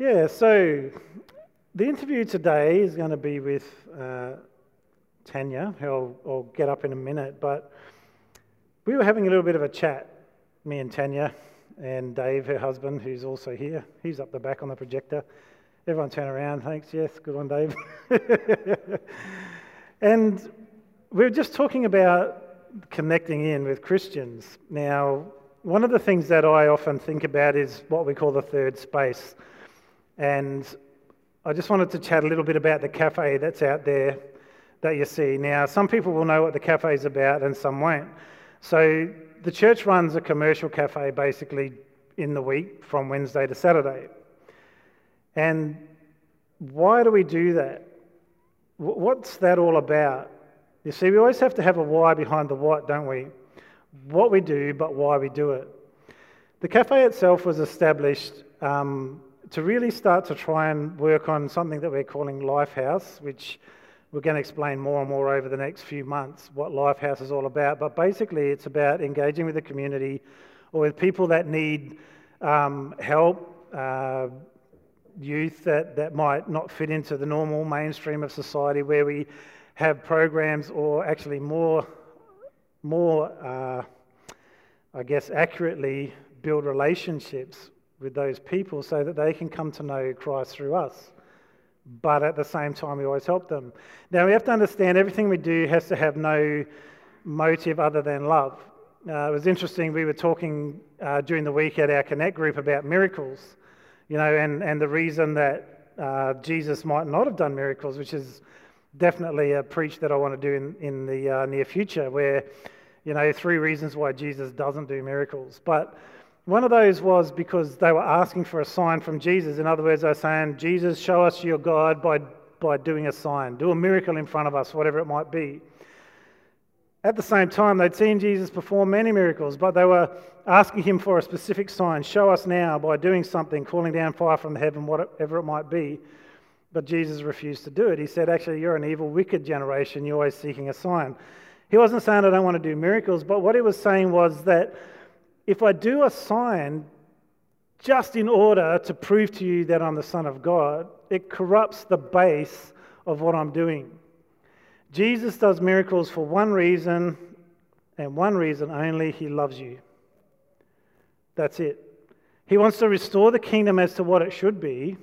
Yeah, so the interview today is going to be with uh, Tanya, who I'll, I'll, get up in a minute. But we were having a little bit of a chat, me and Tanya, and Dave, her husband, who's also here. He's up the back on the projector. Everyone turn around. Thanks. Yes, good one, Dave. and we were just talking about connecting in with Christians. Now, one of the things that I often think about is what we call the third space. And I just wanted to chat a little bit about the cafe that's out there that you see. Now, some people will know what the cafe is about and some won't. So, the church runs a commercial cafe basically in the week from Wednesday to Saturday. And why do we do that? What's that all about? You see, we always have to have a why behind the what, don't we? What we do, but why we do it. The cafe itself was established um, to really start to try and work on something that we're calling Lifehouse, which we're going to explain more and more over the next few months what Lifehouse is all about. But basically, it's about engaging with the community or with people that need um, help, uh, youth that, that might not fit into the normal mainstream of society, where we have programs or actually more, more uh, I guess, accurately build relationships with those people so that they can come to know Christ through us. But at the same time, we always help them. Now, we have to understand everything we do has to have no motive other than love. Uh, it was interesting, we were talking uh, during the week at our Connect group about miracles, you know, and, and the reason that uh, Jesus might not have done miracles, which is definitely a preach that I want to do in, in the uh, near future, where, you know, three reasons why Jesus doesn't do miracles. But one of those was because they were asking for a sign from Jesus. In other words, they were saying, Jesus, show us your God by, by doing a sign, do a miracle in front of us, whatever it might be. At the same time, they'd seen Jesus perform many miracles, but they were asking him for a specific sign. Show us now by doing something, calling down fire from heaven, whatever it might be. But Jesus refused to do it. He said, Actually, you're an evil, wicked generation. You're always seeking a sign. He wasn't saying, I don't want to do miracles, but what he was saying was that if I do a sign just in order to prove to you that I'm the Son of God, it corrupts the base of what I'm doing. Jesus does miracles for one reason and one reason only He loves you. That's it. He wants to restore the kingdom as to what it should be.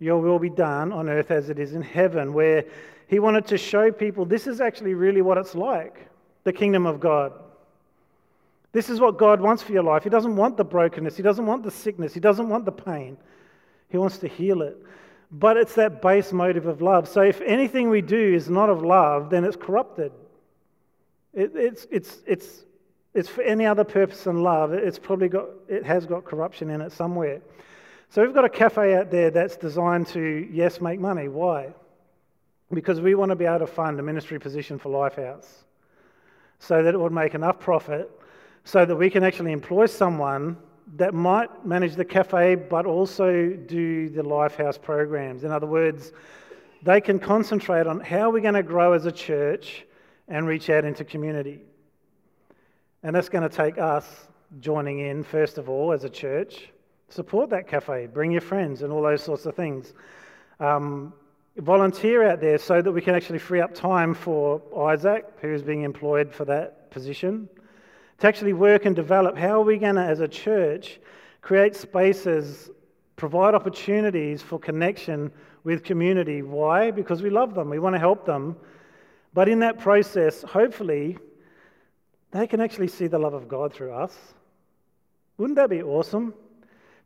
Your will be done on earth as it is in heaven, where He wanted to show people this is actually really what it's like the kingdom of God. This is what God wants for your life. He doesn't want the brokenness, He doesn't want the sickness, He doesn't want the pain. He wants to heal it. But it's that base motive of love. So if anything we do is not of love, then it's corrupted. It, it's, it's, it's, it's for any other purpose than love. It's probably got, it has got corruption in it somewhere. So we've got a cafe out there that's designed to, yes, make money. Why? Because we want to be able to fund a ministry position for Lifehouse so that it would make enough profit so that we can actually employ someone that might manage the cafe but also do the Lifehouse programs. In other words, they can concentrate on how we're going to grow as a church and reach out into community. And that's going to take us joining in, first of all, as a church. Support that cafe, bring your friends, and all those sorts of things. Um, volunteer out there so that we can actually free up time for Isaac, who's being employed for that position to actually work and develop how are we going to, as a church, create spaces, provide opportunities for connection with community. Why? Because we love them, we want to help them. But in that process, hopefully, they can actually see the love of God through us. Wouldn't that be awesome?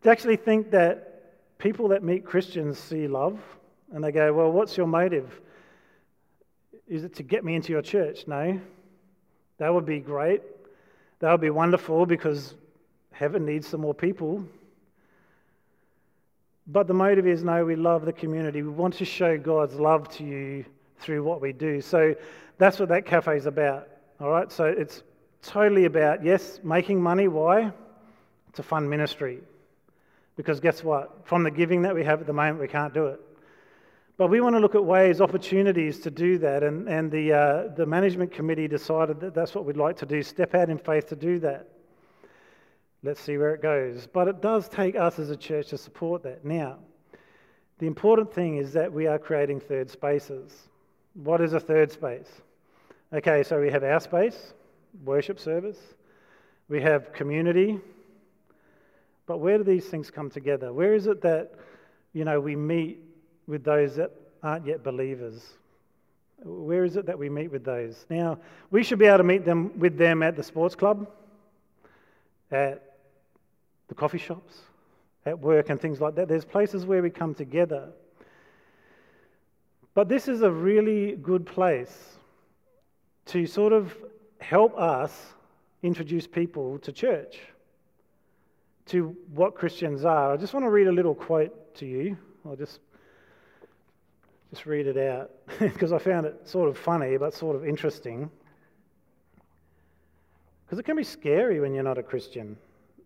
To actually think that people that meet Christians see love and they go, Well, what's your motive? Is it to get me into your church? No. That would be great. That would be wonderful because heaven needs some more people. But the motive is no, we love the community. We want to show God's love to you through what we do. So that's what that cafe is about. All right, so it's totally about, yes, making money. Why? To fund ministry. Because guess what? From the giving that we have at the moment, we can't do it. But we want to look at ways, opportunities to do that. And, and the, uh, the management committee decided that that's what we'd like to do step out in faith to do that. let's see where it goes. But it does take us as a church to support that. Now, the important thing is that we are creating third spaces. What is a third space? Okay, so we have our space, worship service, we have community, but where do these things come together? Where is it that, you know, we meet with those that aren't yet believers? Where is it that we meet with those? Now, we should be able to meet them with them at the sports club, at the coffee shops, at work, and things like that. There's places where we come together. But this is a really good place to sort of help us introduce people to church, to what Christians are. I just want to read a little quote to you. I'll just just read it out because I found it sort of funny but sort of interesting. Because it can be scary when you're not a Christian,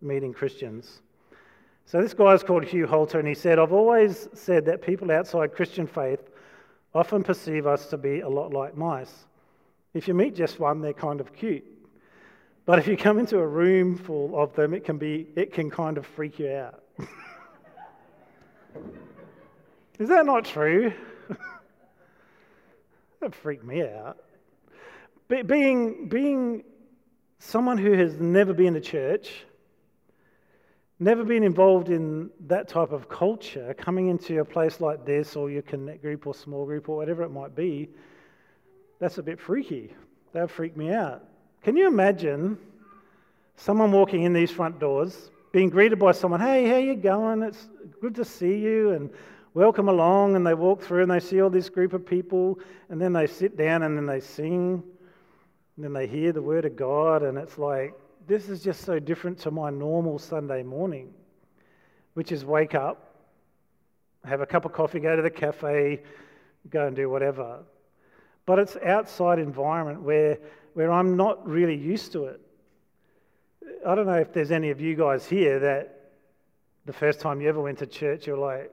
meeting Christians. So this guy is called Hugh Halter, and he said, I've always said that people outside Christian faith often perceive us to be a lot like mice. If you meet just one, they're kind of cute. But if you come into a room full of them, it can, be, it can kind of freak you out. is that not true? That freaked me out. Be, being, being someone who has never been to church, never been involved in that type of culture, coming into a place like this or your connect group or small group or whatever it might be, that's a bit freaky. That freaked me out. Can you imagine someone walking in these front doors, being greeted by someone, hey, how you going? It's good to see you, and welcome along, and they walk through and they see all this group of people, and then they sit down and then they sing, and then they hear the word of God, and it's like, this is just so different to my normal Sunday morning, which is wake up, have a cup of coffee, go to the cafe, go and do whatever. But it's outside environment where, where I'm not really used to it. I don't know if there's any of you guys here that the first time you ever went to church, you're like,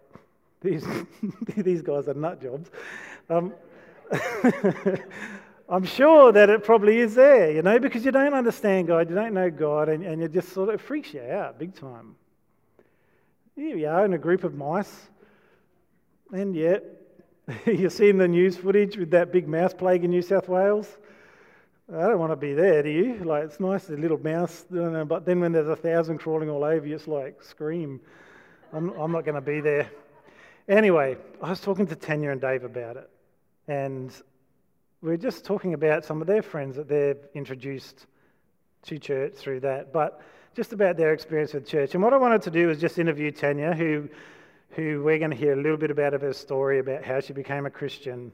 these, these guys are nut jobs. Um, I'm sure that it probably is there, you know, because you don't understand God, you don't know God, and, and it just sort of freaks you out big time. Here we are in a group of mice, and yet you're seeing the news footage with that big mouse plague in New South Wales. I don't want to be there, do you? Like, it's nice, the little mouse, but then when there's a thousand crawling all over you, it's like, scream. I'm, I'm not going to be there. Anyway, I was talking to Tanya and Dave about it, and we are just talking about some of their friends that they've introduced to church through that, but just about their experience with church. And what I wanted to do was just interview Tanya, who, who we're going to hear a little bit about of her story about how she became a Christian,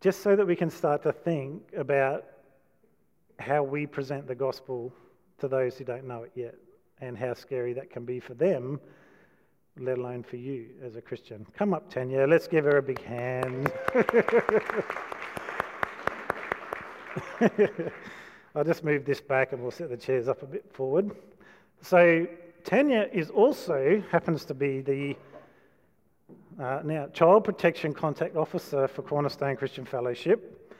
just so that we can start to think about how we present the gospel to those who don't know it yet, and how scary that can be for them let alone for you as a Christian. Come up, Tanya. Let's give her a big hand. I'll just move this back and we'll set the chairs up a bit forward. So, Tanya is also happens to be the uh, now Child Protection Contact Officer for Cornerstone Christian Fellowship,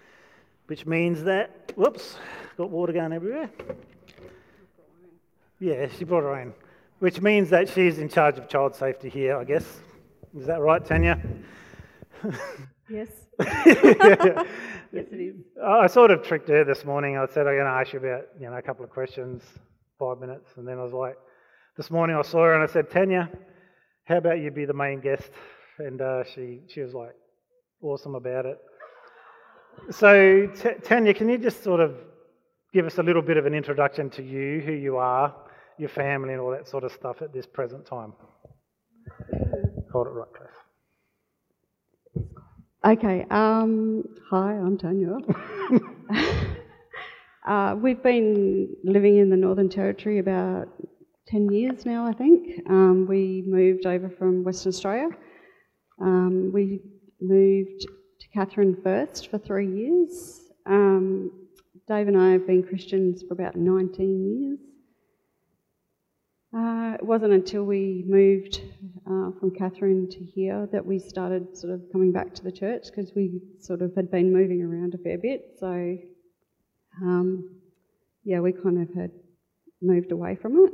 which means that, whoops, got water going everywhere. Yeah, she brought her own which means that she's in charge of child safety here, I guess. Is that right, Tanya? Yes. yes, it is. I sort of tricked her this morning. I said I'm going to ask you about you know a couple of questions, five minutes, and then I was like, this morning I saw her and I said, Tanya, how about you be the main guest? And uh, she she was like, awesome about it. So T- Tanya, can you just sort of give us a little bit of an introduction to you, who you are, your family and all that sort of stuff at this present time. Hold it right, Cliff. Okay. Um, hi, I'm Tanya. uh, we've been living in the Northern Territory about 10 years now, I think. Um, we moved over from Western Australia. Um, we moved to Katherine first for three years. Um, Dave and I have been Christians for about 19 years. Uh, it wasn't until we moved uh, from Katherine to here that we started sort of coming back to the church because we sort of had been moving around a fair bit. So, um, yeah, we kind of had moved away from it.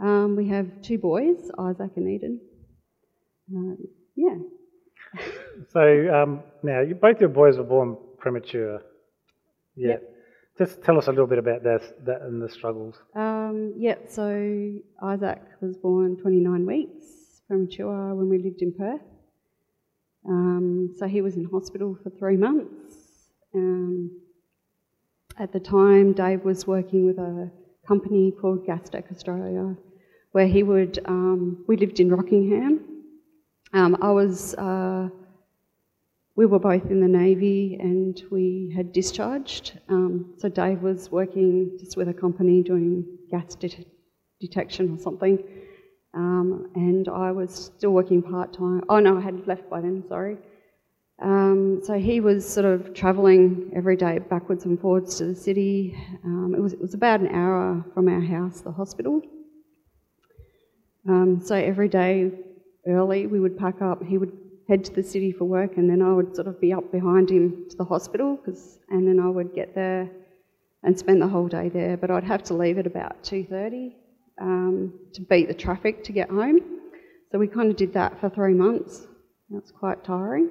Um, we have two boys, Isaac and Eden. Um, yeah. So um, now, you, both your boys were born premature. Yeah. Yep. Just tell us a little bit about that, that and the struggles. Um, yeah, so Isaac was born 29 weeks premature when we lived in Perth. Um, so he was in hospital for three months. Um, at the time, Dave was working with a company called Gastech Australia, where he would, um, we lived in Rockingham. Um, I was, uh, we were both in the Navy and we had discharged. Um, so Dave was working just with a company doing gas det- detection or something. Um, and I was still working part time. Oh no, I had left by then, sorry. Um, so he was sort of travelling every day backwards and forwards to the city. Um, it, was, it was about an hour from our house, the hospital. Um, so every day early we would pack up, he would head to the city for work, and then I would sort of be up behind him to the hospital, cause, and then I would get there and spend the whole day there. But I'd have to leave at about 2.30 um, to beat the traffic to get home. So we kind of did that for three months. That's quite tiring.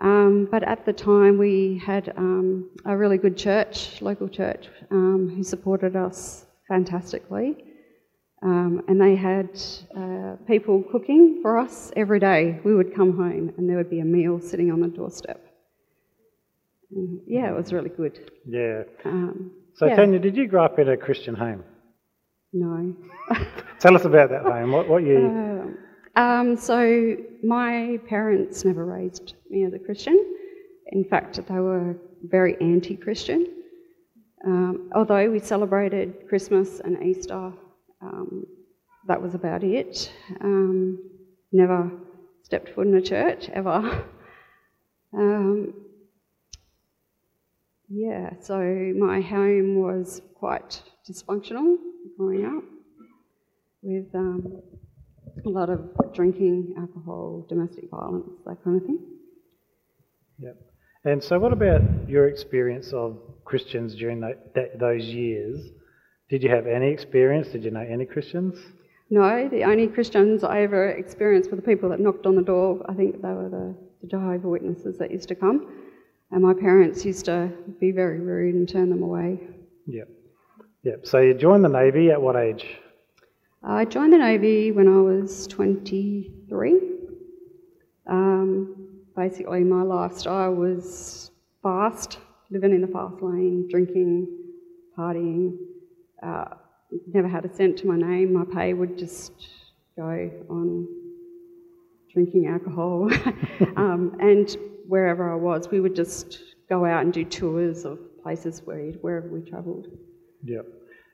Um, but at the time, we had um, a really good church, local church, um, who supported us fantastically. Um, and they had uh, people cooking for us every day. We would come home and there would be a meal sitting on the doorstep. And yeah, it was really good. Yeah. Um, So, yeah. Tanya, did you grow up in a Christian home? no. Tell us about that home. What, what you. Um, um, so my parents never raised me as a Christian. In fact, they were very anti-Christian. Um, although we celebrated Christmas and Easter, um, that was about it. Um, never stepped foot in a church ever. Um, yeah, so my home was quite dysfunctional growing up with um, a lot of drinking, alcohol, domestic violence, that kind of thing. Yep. And so, what about your experience of Christians during that, that, those years? Did you have any experience? Did you know any Christians? No, the only Christians I ever experienced were the people that knocked on the door. I think they were the, the Jehovah Witnesses that used to come. And my parents used to be very rude and turn them away. Yep. Yep. So, you joined the Navy at what age? I joined the Navy when I was 23. Um, basically, my lifestyle was fast, living in the fast lane, drinking, partying. Uh, never had a cent to my name. My pay would just go on drinking alcohol. um, and wherever I was, we would just go out and do tours of places where, wherever we travelled. Yep.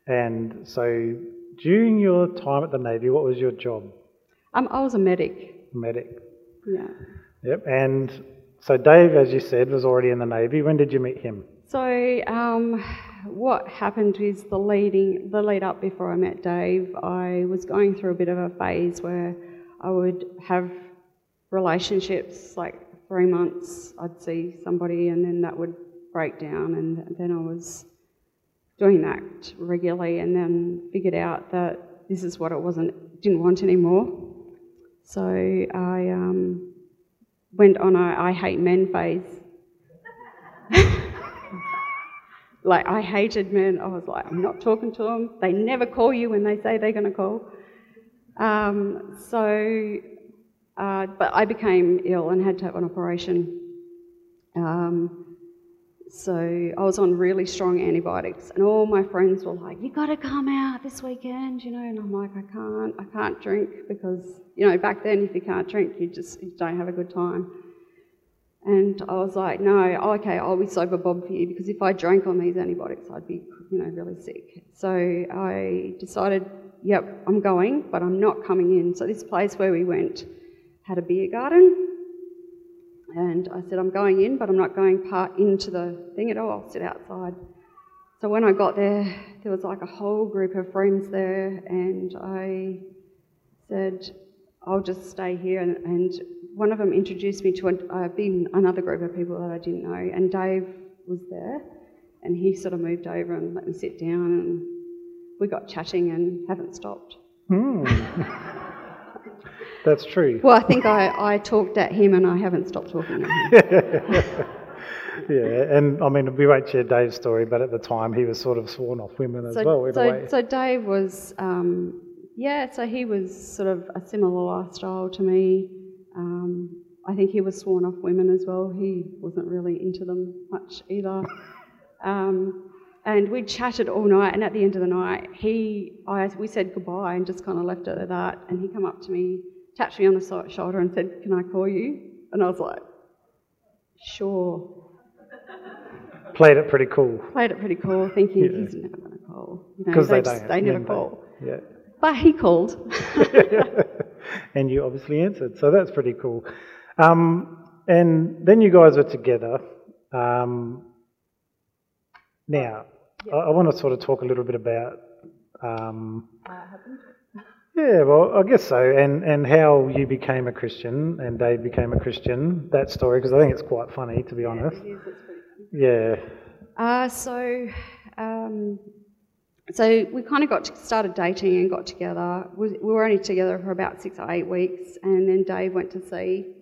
And so, during your time at the Navy, what was your job? Um, I was a medic. Medic. Yeah. Yep. And so, Dave, as you said, was already in the Navy. When did you meet him? So, um, what happened is the leading, the lead up before I met Dave, I was going through a bit of a phase where I would have relationships, like three months, I'd see somebody, and then that would break down, and then I was doing that regularly, and then figured out that this is what I wasn't, didn't want anymore. So I um, went on a I hate men phase. Like I hated men. I was like, I'm not talking to them. They never call you when they say they're going to call. Um, so, uh, but I became ill and had to have an operation. Um, so I was on really strong antibiotics, and all my friends were like, "You got to come out this weekend," you know. And I'm like, "I can't. I can't drink because you know back then, if you can't drink, you just you don't have a good time." And I was like, no, okay, I'll be sober Bob for you because if I drank on these antibiotics, I'd be, you know, really sick. So I decided, yep, I'm going, but I'm not coming in. So this place where we went had a beer garden. And I said, I'm going in, but I'm not going part into the thing at all. I'll sit outside. So when I got there, there was like a whole group of friends there, and I said, I'll just stay here. And, and one of them introduced me to a, uh, been another group of people that I didn't know, and Dave was there, and he sort of moved over and let me sit down, and we got chatting and haven't stopped. Hmm. That's true. Well, I think I, I talked at him and I haven't stopped talking at him. Yeah, and I mean, we won't share Dave's story, but at the time he was sort of sworn off women as so, well, so, way. so Dave was, um, yeah, so he was sort of a similar lifestyle to me. Um, I think he was sworn off women as well. He wasn't really into them much either. um, and we chatted all night, and at the end of the night, he, I, we said goodbye and just kind of left it at that. And he come up to me, tapped me on the shoulder, and said, "Can I call you?" And I was like, "Sure." Played it pretty cool. Played it pretty cool, thinking Yeah. he's never going to call. You know, Because they, just- don't. they never call. Yeah. But he called. and you obviously answered, so that's pretty cool. Um, and then you guys were together. Um, now, I, I want to sort of talk a little bit about. Um, yeah, well, I guess so, and and how you became a Christian and Dave became a Christian. That story, because I think it's quite funny, to be honest. Yeah. Uh, so, um, so we kind of got to, started dating and got together. We, we were only together for about six or eight weeks, and then Dave went to sea.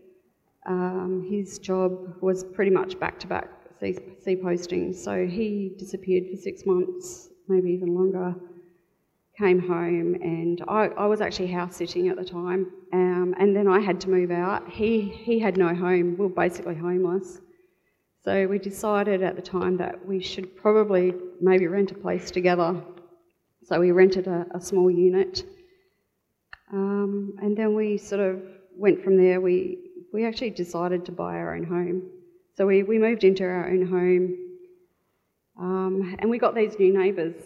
Um, his job was pretty much back to back sea, postings, so he disappeared for six months, maybe even longer. Came home, and I, I was actually house sitting at the time, um, and then I had to move out. He he had no home. We were basically homeless. So we decided at the time that we should probably maybe rent a place together. So we rented a, a small unit. Um, and then we sort of went from there. We, we actually decided to buy our own home. So we, we moved into our own home. Um, and we got these new neighbours.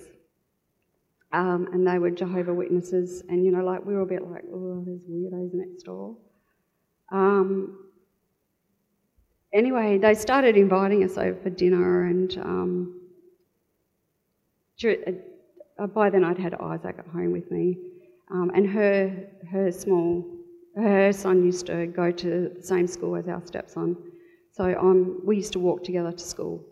Um, and they were Jehovah Witnesses. And, you know, like we were a bit like, oh, there's weirdos next door. Um, anyway, they started inviting us over for dinner, and um, dur- uh, by then I'd had Isaac at home with me, um, and her her small her son used to go to the same school as our stepson, so um, we used to walk together to school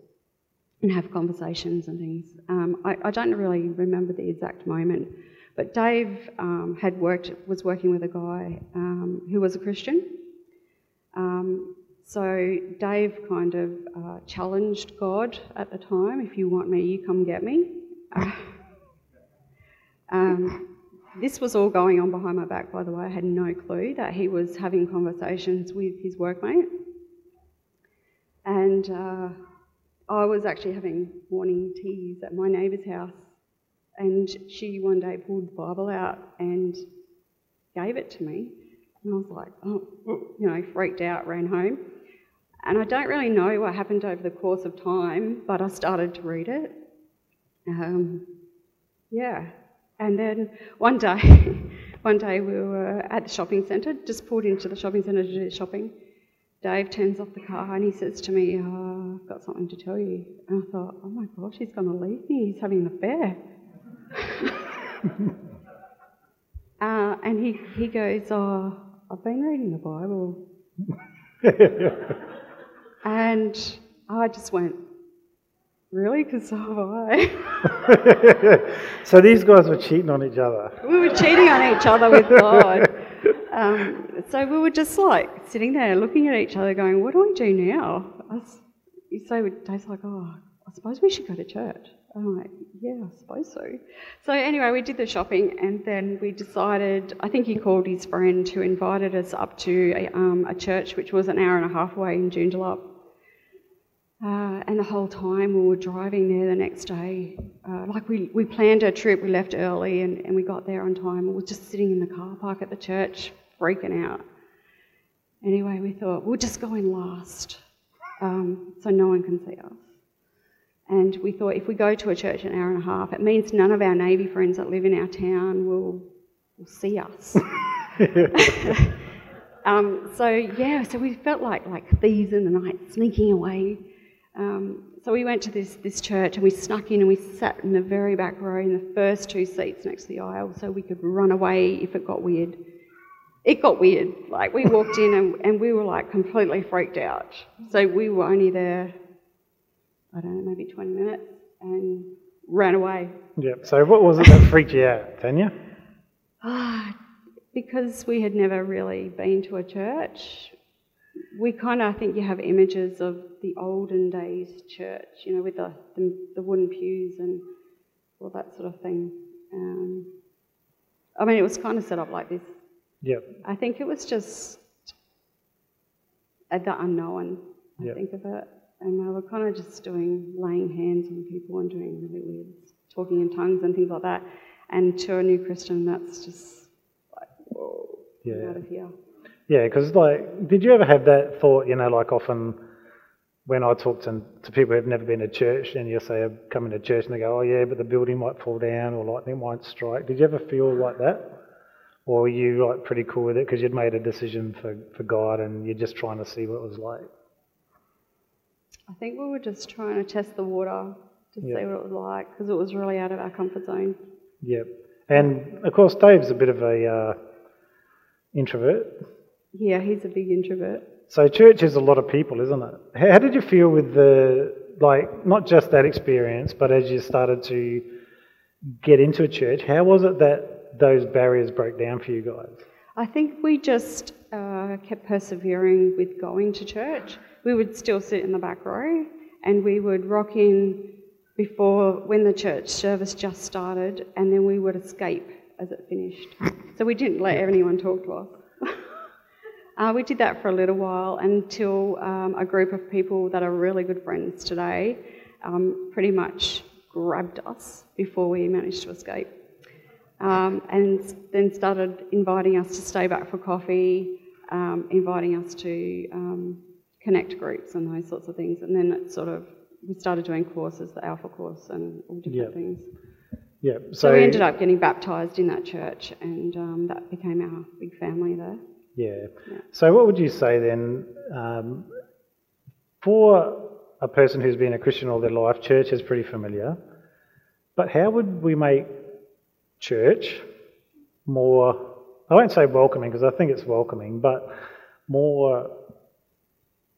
and have conversations and things. Um, I, I don't really remember the exact moment, but Dave um, had worked was working with a guy um, who was a Christian. Um, so Dave kind of uh, challenged God at the time. If you want me, you come get me. um, this was all going on behind my back, by the way. I had no clue that he was having conversations with his workmate. And uh, I was actually having morning teas at my neighbour's house. And she one day pulled the Bible out and gave it to me. And I was like, oh, you know, freaked out, ran home. And I don't really know what happened over the course of time, but I started to read it. Um, yeah. And then one day, one day we were at the shopping centre, just pulled into the shopping centre to do shopping. Dave turns off the car and he says to me, oh, I've got something to tell you. And I thought, oh my gosh, he's going to leave me. He's having an affair. uh, and he, he goes, oh, I've been reading the Bible. and I just went, really? Because so have I. so these guys were cheating on each other. we were cheating on each other with God. Um, so we were just like sitting there looking at each other going, what do we do now? I was, so Dave's like, oh, I suppose we should go to church. I'm like, yeah, I suppose so. So anyway, we did the shopping and then we decided, I think he called his friend who invited us up to a, um, a church which was an hour and a half away in Joondalup. Uh, and the whole time we were driving there the next day, uh, like we, we planned our trip, we left early and, and we got there on time. We were just sitting in the car park at the church, freaking out. Anyway, we thought we'll just go in last um, so no one can see us. And we thought if we go to a church an hour and a half, it means none of our Navy friends that live in our town will, will see us. um, so yeah, so we felt like like thieves in the night, sneaking away. Um, so we went to this this church and we snuck in and we sat in the very back row in the first two seats next to the aisle, so we could run away if it got weird. It got weird. Like we walked in and, and we were like completely freaked out. So we were only there, I don't know, maybe 20 minutes, and ran away. Yeah. So what was it that freaked you out, Tanya? Ah, because we had never really been to a church, we kind of, I think you have images of the olden days church, you know, with the, the, the wooden pews and all that sort of thing. Um, I mean, it was kind of set up like this. Yep. I think it was just at the unknown, I Yep. think of it. And they were kind of just doing, laying hands on people and doing really weird, talking in tongues and things like that. And to a new Christian, that's just like, whoa, Yeah. out of here. Yeah, because like, did you ever have that thought? You know, like often when I talk to, to people who've never been to church, and you say, "I'm coming to church," and they go, "Oh yeah, but the building might fall down or lightning might strike." Did you ever feel like that, or were you like pretty cool with it because you'd made a decision for for God and you're just trying to see what it was like? I think we were just trying to test the water to Yeah. see what it was like because it was really out of our comfort zone. Yep. And of course, Dave's a bit of a uh, introvert. Yeah, he's a big introvert. So church is a lot of people, isn't it? How did you feel with the like not just that experience, but as you started to get into a church, how was it that those barriers broke down for you guys? I think we just uh, kept persevering with going to church. We would still sit in the back row and we would rock in before when the church service just started and then we would escape as it finished. So we didn't let anyone talk to us. Uh, we did that for a little while until um, a group of people that are really good friends today um, pretty much grabbed us before we managed to escape um, and then started inviting us to stay back for coffee, um, inviting us to um, connect groups and those sorts of things. And then it sort of we started doing courses, the Alpha course, and all different Yeah. things. Yeah. So, we ended up getting baptised in that church, and um, that became our big family there. Yeah. So what would you say then um, for a person who's been a Christian all their life? Church is pretty familiar, but how would we make church more? I won't say welcoming because I think it's welcoming, but more.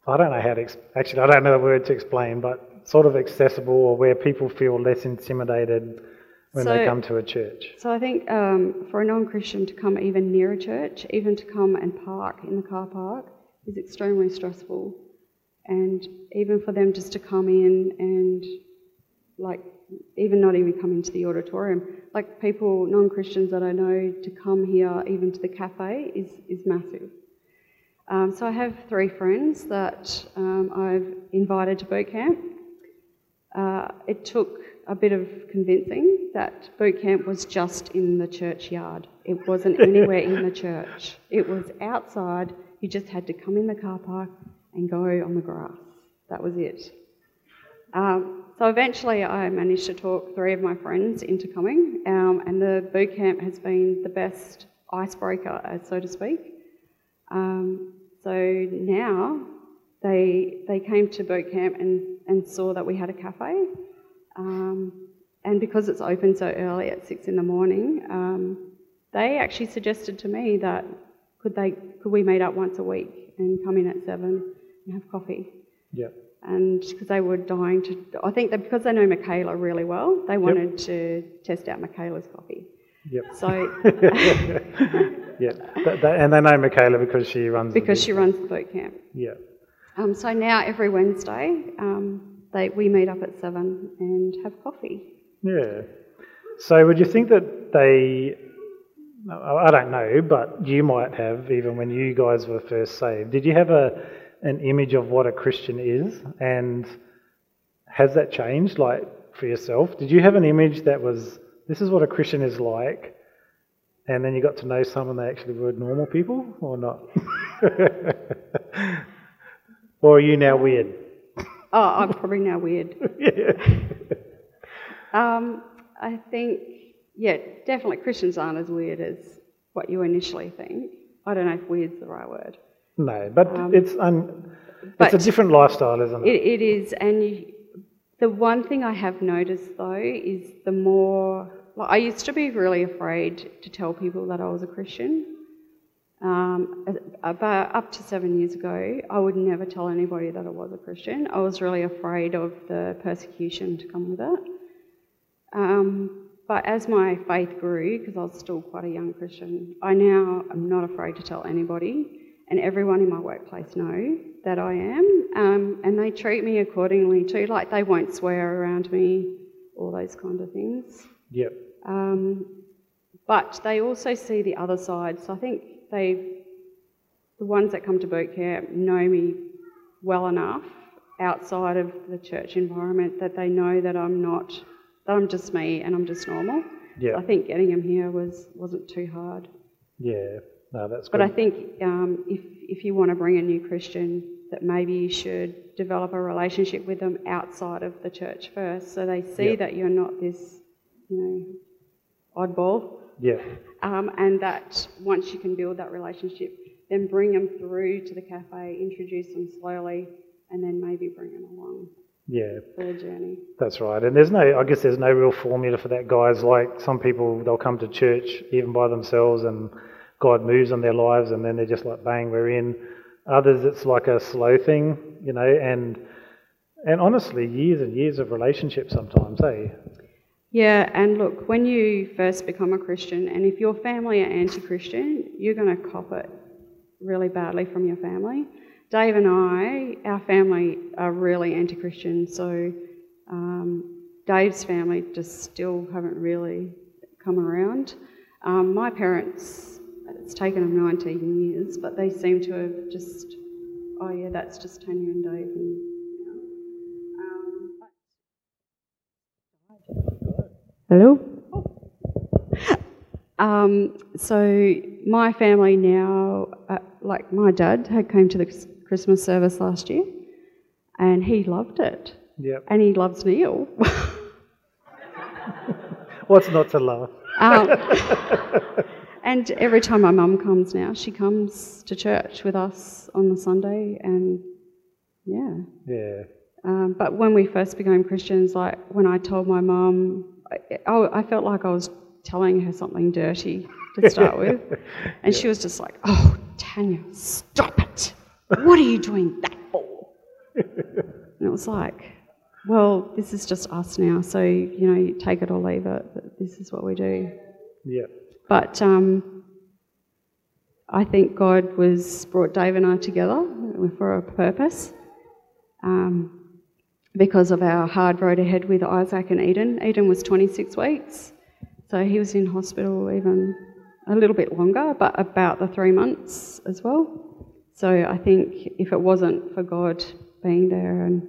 I don't know how to ex- actually. I don't know the word to explain, but sort of accessible or where people feel less intimidated when they So- come to a church. So I think um, for a non-Christian to come even near a church, even to come and park in the car park, is extremely stressful. And even for them just to come in and, like, even not even come into the auditorium, like people, non-Christians that I know, to come here, even to the cafe, is is massive. Um, so I have three friends that um, I've invited to boot camp. Uh, it took a bit of convincing that boot camp was just in the churchyard. It wasn't anywhere in the church. It was outside. You just had to come in the car park and go on the grass. That was it. Um, so eventually, I managed to talk three of my friends into coming, um, and the boot camp has been the best icebreaker, uh, so to speak. Um, so now they they came to boot camp and, and saw that we had a cafe, um, and because it's open so early at six in the morning, um, they actually suggested to me that could they could we meet up once a week and come in at seven and have coffee Yeah. and because they were dying to, I think that because they know Michaela really well, they wanted to test out Michaela's coffee. Yep. So, Yeah. And they know Michaela because she runs. the because she runs the boot camp. Yeah. Um, so now every Wednesday, um, they, we meet up at seven and have coffee. Yeah. So would you think that they? I don't know, but you might have even when you guys were first saved. Did you have a an image of what a Christian is, and has that changed? Like for yourself, did you have an image that was this is what a Christian is like, and then you got to know some and they actually were normal people, or not? or are you now weird? Oh, I'm probably now weird. yeah. Um, I think, yeah, definitely Christians aren't as weird as what you initially think. I don't know if weird's the right word. No, but Um, it's un, it's but- a different lifestyle, isn't it? It, it is, and you, the one thing I have noticed though is the more. Like, I used to be really afraid to tell people that I was a Christian. Um, about up to seven years ago, I would never tell anybody that I was a Christian. I was really afraid of the persecution to come with it. Um, but as my faith grew, because I was still quite a young Christian, I now am not afraid to tell anybody, and everyone in my workplace know that I am, um, and they treat me accordingly too. Like they won't swear around me, all those kind of things. Yep. Um, but they also see the other side. So I think they, the ones that come to boot camp, know me well enough outside of the church environment that they know that I'm not, that I'm just me and I'm just normal. Yeah. So I think getting them here was wasn't too hard. Yeah. No, that's good. But good. I think um, if if you want to bring a new Christian, that maybe you should develop a relationship with them outside of the church first, so they see Yeah. that you're not this, you know, oddball, yeah. um, and that once you can build that relationship, then bring them through to the cafe, introduce them slowly, and then maybe bring them along Yeah. journey. That's right. And there's no, I guess there's no real formula for that, guys. Like some people, they'll come to church even by themselves and God moves in their lives and then they're just like, bang, we're in. Others, it's like a slow thing, you know, and, and honestly, years and years of relationship sometimes, eh? Yeah, and look, when you first become a Christian, and if your family are anti Christian, you're going to cop it really badly from your family. Dave and I, our family are really anti Christian, so um, Dave's family just still haven't really come around. Um, my parents, it's taken them 19 years, but they seem to have just, oh yeah, that's just Tanya and Dave. And, um, Hello? Um, so my family now, uh, like my dad had came to the Christmas service last year, and he loved it, Yep. and he loves Neil. What's not to love? um, and every time my mum comes now, she comes to church with us on the Sunday, and yeah. Yeah. Um, but when we first became Christians, like when I told my mum, I, I I felt like I was telling her something dirty to start with. And she was just like, oh, Tanya, stop it. What are you doing that for? and it was like, well, this is just us now. So, you know, you take it or leave it. But this is what we do. Yep. But um, I think God was brought Dave and I together for a purpose. Um, because of our hard road ahead with Isaac and Eden. Eden was 26 weeks, so he was in hospital even a little bit longer, but about the three months as well. So I think if it wasn't for God being there, and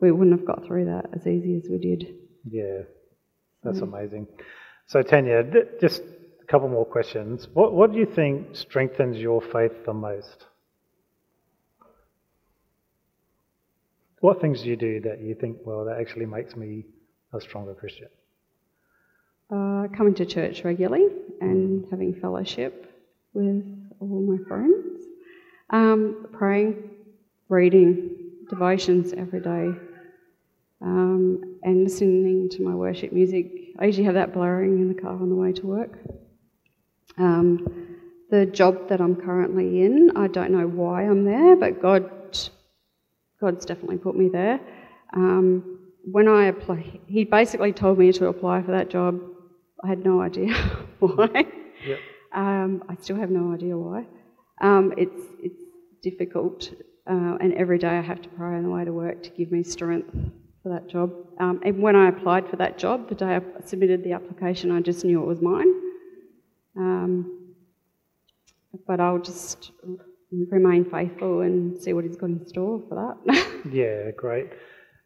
we wouldn't have got through that as easy as we did. Yeah. That's amazing. So, Tanya, just a couple more questions. What, what do you think strengthens your faith the most? What things do you do that you think, well, that actually makes me a stronger Christian? Uh, coming to church regularly and having fellowship with all my friends. Um, praying, reading devotions every day, um, and listening to my worship music. I usually have that blaring in the car on the way to work. Um, the job that I'm currently in, I don't know why I'm there, but God, God's definitely put me there. Um, when I apply, he basically told me to apply for that job. I had no idea why. Yep. Um, I still have no idea why. Um, it's it's difficult, uh, and every day I have to pray on the way to work to give me strength for that job. Um, and when I applied for that job, the day I submitted the application, I just knew it was mine. Um, but I'll just remain faithful and see what He's got in store for that. Yeah, great.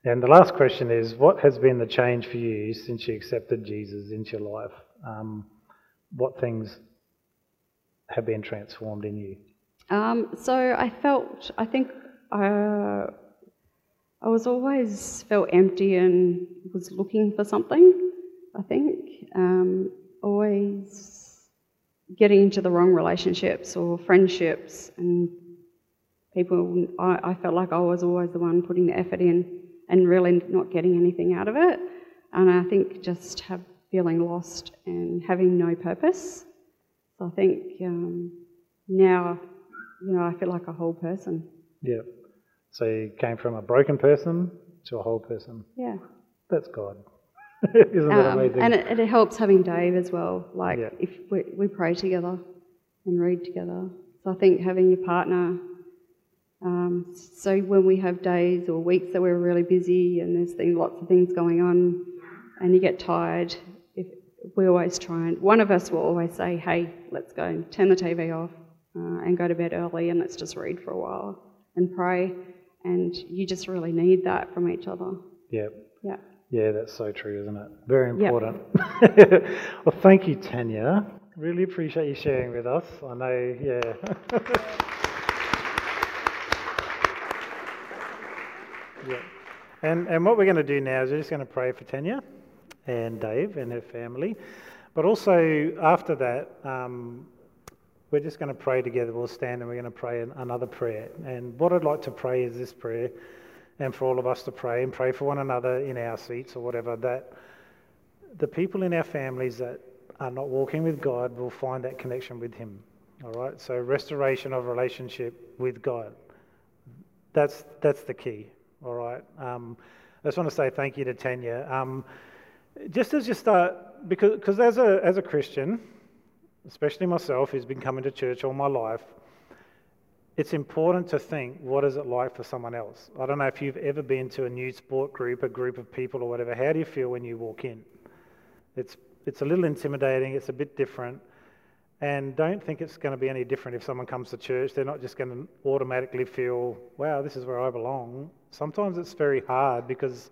And the last question is what has been the change for you since you accepted Jesus into your life? Um, what things have been transformed in you? Um, so I felt, I think uh, I was always felt empty and was looking for something. I think um, always getting into the wrong relationships or friendships, and people. I, I felt like I was always the one putting the effort in and really not getting anything out of it. And I think just have feeling lost and having no purpose. So I think um, now, you know, I feel like a whole person. Yeah. So you came from a broken person to a whole person. Yeah. That's God. Isn't that Um, amazing? and it, it helps having Dave as well. Like Yeah. if we, we pray together and read together. So I think having your partner. Um, so when we have days or weeks that we're really busy and there's things, lots of things going on, and you get tired, we always try and one of us will always say, "Hey, let's go and turn the TV off uh, and go to bed early and let's just read for a while and pray." And you just really need that from each other. yeah. Yeah. Yeah, that's so true, isn't it? Very Yep. important. well, thank you, Tanya. Really appreciate you sharing with us. I know, yeah. yeah. And, and what we're going to do now is we're just going to pray for Tanya and Dave and her family. But also, after that, um, we're just going to pray together. We'll stand and we're going to pray an- another prayer. And what I'd like to pray is this prayer, and for all of us to pray and pray for one another in our seats or whatever, that the people in our families that are not walking with God will find that connection with Him. All right? So, restoration of relationship with God. That's, that's the key. All right? Um, I just want to say thank you to Tanya. Um, just as you start, because cause as, a, as a Christian, especially myself who's been coming to church all my life, it's important to think what is it like for someone else. I don't know if you've ever been to a new sport group, a group of people or whatever. How do you feel when you walk in? It's, it's a little intimidating, it's a bit different. And don't think it's going to be any different if someone comes to church. They're not just going to automatically feel, wow, this is where I belong. Sometimes it's very hard because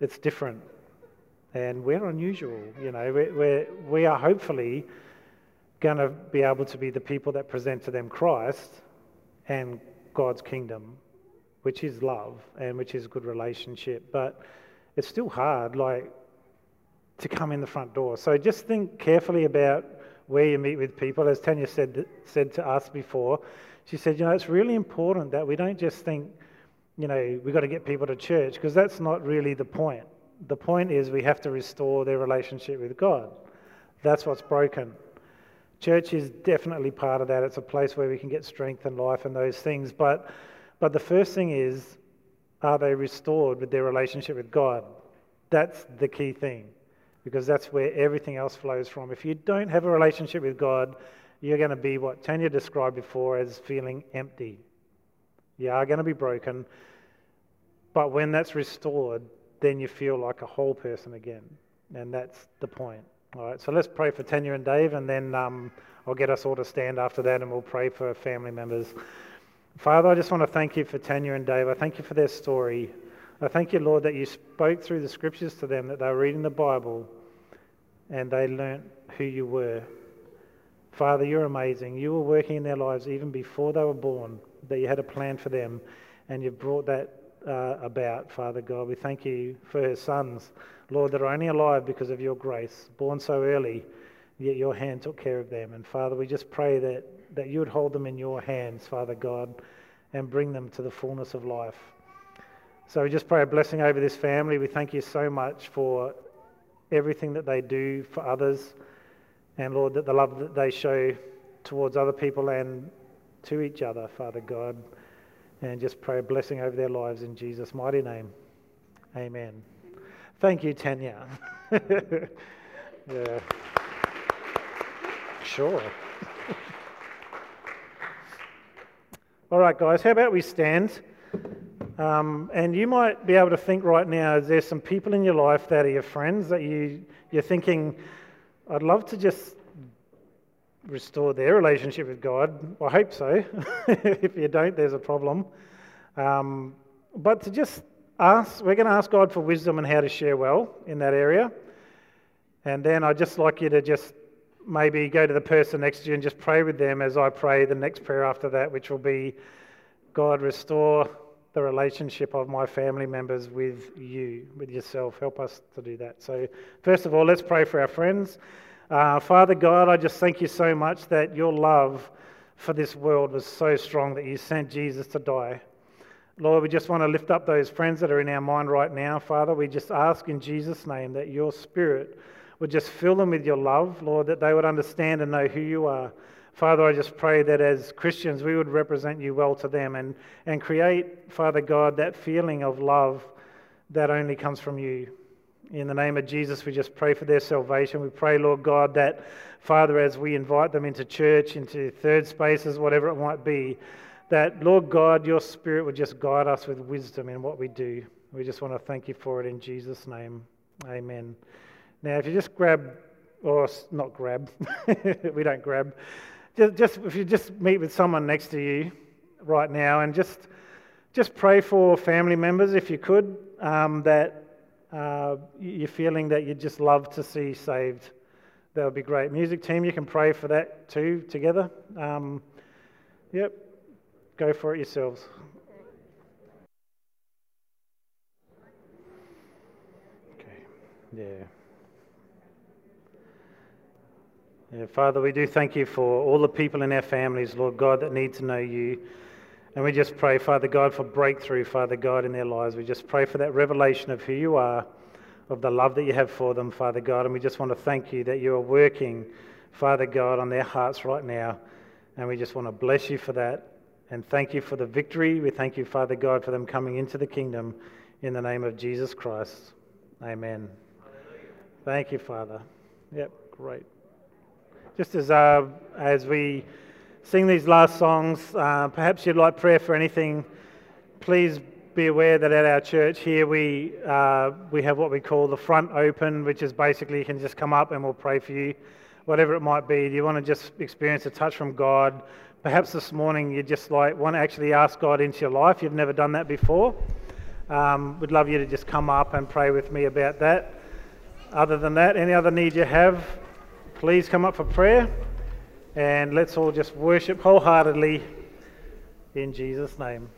it's different. And we're unusual, you know. We're, we're, we are hopefully going to be able to be the people that present to them Christ and God's kingdom, which is love and which is good relationship. But it's still hard, like, to come in the front door. So just think carefully about where you meet with people. As Tanya said, said to us before, she said, you know, it's really important that we don't just think, you know, we've got to get people to church, because that's not really the point. The point is we have to restore their relationship with God. That's what's broken. Church is definitely part of that. It's a place where we can get strength and life and those things. But, but the first thing is, are they restored with their relationship with God? That's the key thing because that's where everything else flows from. If you don't have a relationship with God, you're going to be what Tanya described before as feeling empty. You are going to be broken. But when that's restored, then you feel like a whole person again. And that's the point. All right, so let's pray for Tanya and Dave, and then um, I'll get us all to stand after that, and we'll pray for family members. Father, I just want to thank you for Tanya and Dave. I thank you for their story. I thank you, Lord, that you spoke through the scriptures to them, that they were reading the Bible, and they learnt who you were. Father, you're amazing. You were working in their lives even before they were born, that you had a plan for them, and you've brought that uh, about, Father God. We thank you for her sons, Lord, that are only alive because of your grace, born so early, yet your hand took care of them. And Father, we just pray that, that you would hold them in your hands, Father God, and bring them to the fullness of life. So we just pray a blessing over this family. We thank you so much for everything that they do for others. And Lord, that the love that they show towards other people and to each other, Father God. And just pray a blessing over their lives in Jesus' mighty name. Amen. Thank you, Tanya. yeah. Sure. All right, guys, how about we stand? Um, and you might be able to think right now, is there some people in your life that are your friends that you, you're thinking, I'd love to just restore their relationship with God? I hope so. if you don't, there's a problem. Um, but to just ask, we're going to ask God for wisdom and how to share well in that area. And then I'd just like you to just maybe go to the person next to you and just pray with them as I pray the next prayer after that, which will be God, restore the relationship of my family members with you, with yourself. Help us to do that. So, first of all, let's pray for our friends. Uh, Father God, I just thank you so much that your love for this world was so strong that you sent Jesus to die. Lord, we just want to lift up those friends that are in our mind right now. Father, we just ask in Jesus' name that your spirit would just fill them with your love, Lord, that they would understand and know who you are. Father, I just pray that as Christians we would represent you well to them and, and create, Father God, that feeling of love that only comes from you. In the name of Jesus, we just pray for their salvation. We pray, Lord God, that, Father, as we invite them into church, into third spaces, whatever it might be, that, Lord God, your Spirit would just guide us with wisdom in what we do. We just want to thank you for it in Jesus' name. Amen. Now, if you just grab, or not grab, we don't grab, just, just if you just meet with someone next to you right now and just just pray for family members if you could um, that uh, you're feeling that you'd just love to see saved. That would be great. Music team, you can pray for that too together. Um, yep, go for it yourselves. Okay, yeah. Yeah, Father, we do thank you for all the people in our families, Lord God, that need to know you. And we just pray, Father God, for breakthrough, Father God, in their lives. We just pray for that revelation of who you are, of the love that you have for them, Father God. And we just want to thank you that you are working, Father God, on their hearts right now. And we just want to bless you for that and thank you for the victory. We thank you, Father God, for them coming into the kingdom in the name of Jesus Christ. Amen. Hallelujah. Thank you, Father. Yep, great. Just as, uh, as we sing these last songs, uh, perhaps you'd like prayer for anything, please be aware that at our church here we, uh, we have what we call the front open, which is basically you can just come up and we'll pray for you, whatever it might be. Do you want to just experience a touch from God? Perhaps this morning you just like want to actually ask God into your life. You've never done that before. Um, would love you to just come up and pray with me about that. Other than that, any other need you have, please come up for prayer and let's all just worship wholeheartedly in Jesus' name.